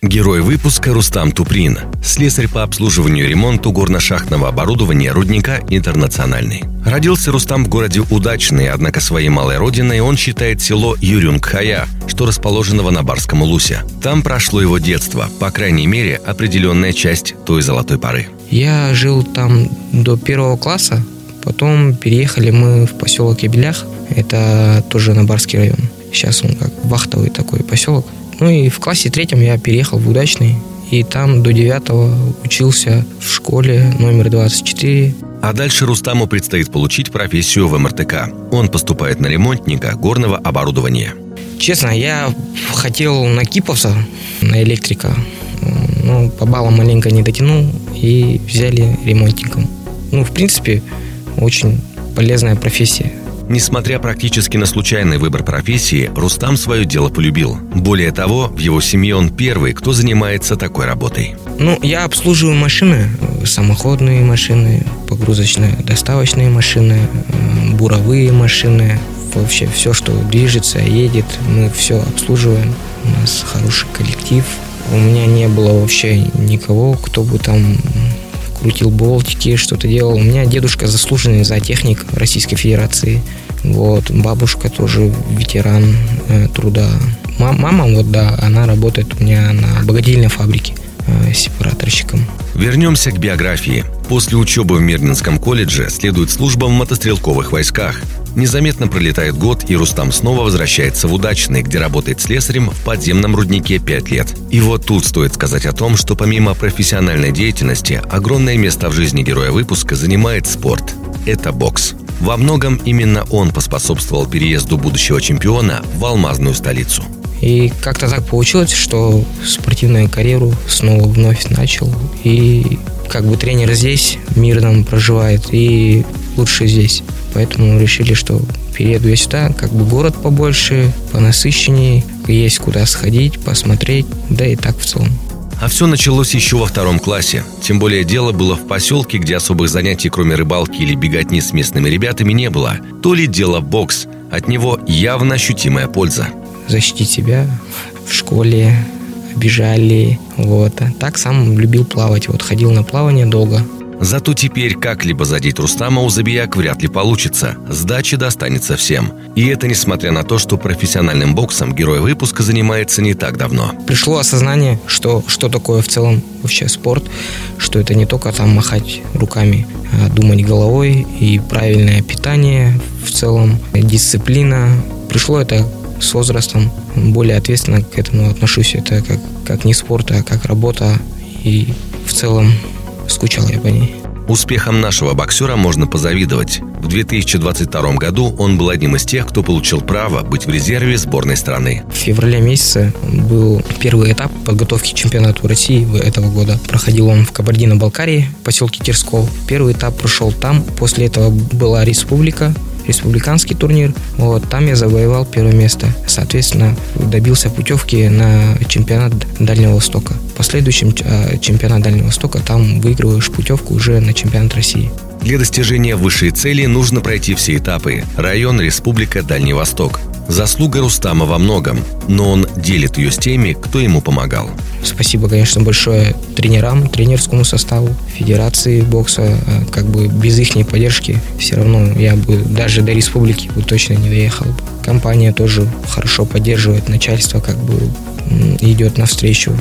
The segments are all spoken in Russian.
Герой выпуска Рустам Туприн. Слесарь по обслуживанию и ремонту горно-шахтного оборудования рудника «Интернациональный». Родился Рустам в городе Удачный, однако своей малой родиной он считает село Юрюнгхая, что расположено в Анабарском Улусе. Там прошло его детство, по крайней мере, определенная часть той золотой поры. Я жил там до первого класса, потом переехали мы в поселок Ебелях, это тоже Анабарский район. Сейчас он как вахтовый такой поселок. Ну и в классе третьем я переехал в Удачный, и там до девятого учился в школе номер 24. А дальше Рустаму предстоит получить профессию в МРТК. Он поступает на ремонтника горного оборудования. Честно, я хотел на Киповца, на электрика. Но по баллам маленько не дотянул и взяли ремонтником. Ну, в принципе, очень полезная профессия. Несмотря практически на случайный выбор профессии, Рустам свое дело полюбил. Более того, в его семье он первый, кто занимается такой работой. Ну, я обслуживаю машины, самоходные машины, погрузочные, доставочные машины, буровые машины, вообще все, что движется, едет, мы все обслуживаем. У нас хороший коллектив. У меня не было вообще никого, кто бы там крутил болтики, что-то делал. У меня дедушка заслуженный зоотехник Российской Федерации. Вот, бабушка тоже ветеран э, труда. Мама, вот да, она работает у меня на богатильной фабрике э, сепараторщиком. Вернемся к биографии. После учебы в Мирнинском колледже следует служба в мотострелковых войсках. Незаметно пролетает год, и Рустам снова возвращается в Удачный, где работает слесарем в подземном руднике 5 лет. И вот тут стоит сказать о том, что помимо профессиональной деятельности, огромное место в жизни героя выпуска занимает спорт. Это бокс. Во многом именно он поспособствовал переезду будущего чемпиона в алмазную столицу. И как-то так получилось, что спортивную карьеру снова вновь начал. И как бы тренер здесь, мирно проживает, и лучше здесь. Поэтому решили, что перееду я сюда, как бы город побольше, понасыщеннее, есть куда сходить, посмотреть, да и так в целом. А все началось еще во втором классе. Тем более дело было в поселке, где особых занятий, кроме рыбалки или беготни с местными ребятами, не было. То ли дело бокс. От него явно ощутимая польза. Защитить себя в школе, обижали, вот. Так сам любил плавать, вот ходил на плавание долго, Зато теперь как-либо задеть Рустама у Забияк вряд ли получится. Сдачи достанется всем. И это несмотря на то, что профессиональным боксом герой выпуска занимается не так давно. Пришло осознание, что, что такое в целом вообще спорт, что это не только там махать руками, а думать головой и правильное питание в целом, дисциплина. Пришло это с возрастом более ответственно к этому отношусь. Это как, как не спорт, а как работа. И в целом скучал я по ней. Успехом нашего боксера можно позавидовать. В 2022 году он был одним из тех, кто получил право быть в резерве сборной страны. В феврале месяце был первый этап подготовки к чемпионату России этого года. Проходил он в Кабардино-Балкарии, поселке Терсков. Первый этап прошел там. После этого была республика, республиканский турнир. Вот, там я завоевал первое место. Соответственно, добился путевки на чемпионат Дальнего Востока. Последующим а, чемпионат Дальнего Востока там выигрываешь путевку уже на чемпионат России. Для достижения высшей цели нужно пройти все этапы. Район, республика, Дальний Восток. Заслуга Рустама во многом, но он делит ее с теми, кто ему помогал. Спасибо, конечно, большое тренерам, тренерскому составу, федерации бокса. А, как бы без их поддержки все равно я бы даже до республики бы точно не доехал. Компания тоже хорошо поддерживает, начальство как бы идет навстречу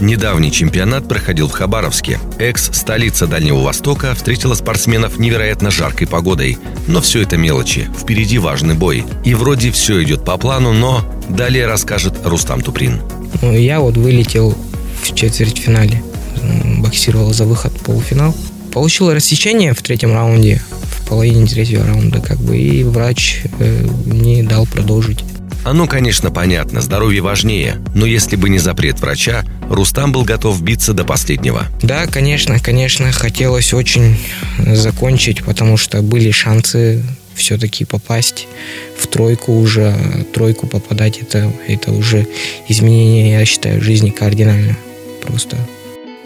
Недавний чемпионат проходил в Хабаровске. Экс-столица Дальнего Востока встретила спортсменов невероятно жаркой погодой. Но все это мелочи. Впереди важный бой. И вроде все идет по плану, но далее расскажет Рустам Туприн. Я вот вылетел в четвертьфинале. Боксировал за выход в полуфинал. Получил рассечение в третьем раунде, в половине третьего раунда, как бы, и врач э, не дал продолжить. Оно, конечно, понятно, здоровье важнее, но если бы не запрет врача, Рустам был готов биться до последнего. Да, конечно, конечно, хотелось очень закончить, потому что были шансы все-таки попасть в тройку уже, тройку попадать, это, это уже изменение, я считаю, жизни кардинально просто.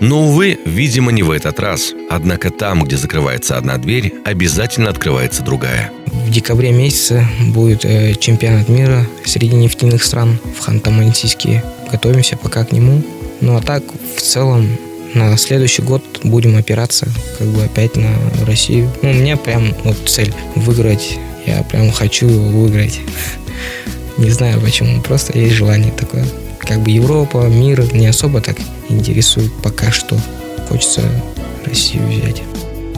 Но, увы, видимо, не в этот раз. Однако там, где закрывается одна дверь, обязательно открывается другая. В декабре месяце будет э, чемпионат мира среди нефтяных стран в Ханты-Мансийске. Готовимся пока к нему. Ну а так, в целом, на следующий год будем опираться как бы опять на Россию. Ну, у меня прям вот цель выиграть. Я прям хочу выиграть. Не знаю почему, просто есть желание такое. Как бы Европа, мир не особо так интересует пока что. Хочется Россию взять.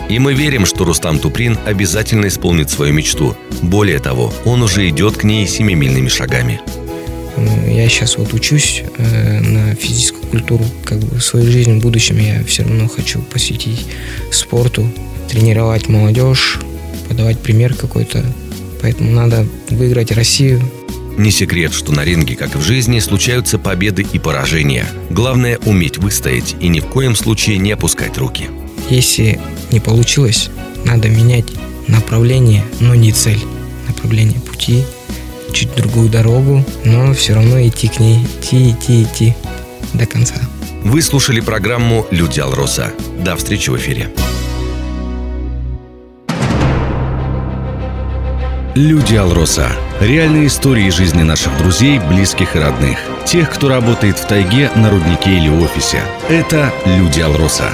И мы верим, что Рустам Туприн обязательно исполнит свою мечту. Более того, он уже идет к ней семимильными шагами. Я сейчас вот учусь э, на физическую культуру. Как бы свою жизнь в будущем я все равно хочу посвятить спорту, тренировать молодежь, подавать пример какой-то. Поэтому надо выиграть Россию. Не секрет, что на ринге, как и в жизни, случаются победы и поражения. Главное – уметь выстоять и ни в коем случае не опускать руки. Если не получилось, надо менять направление, но не цель. Направление пути, чуть другую дорогу, но все равно идти к ней, идти, идти, идти до конца. Вы слушали программу «Люди Алроса». До встречи в эфире. Люди Алроса. Реальные истории жизни наших друзей, близких и родных. Тех, кто работает в тайге, на руднике или офисе. Это Люди Алроса.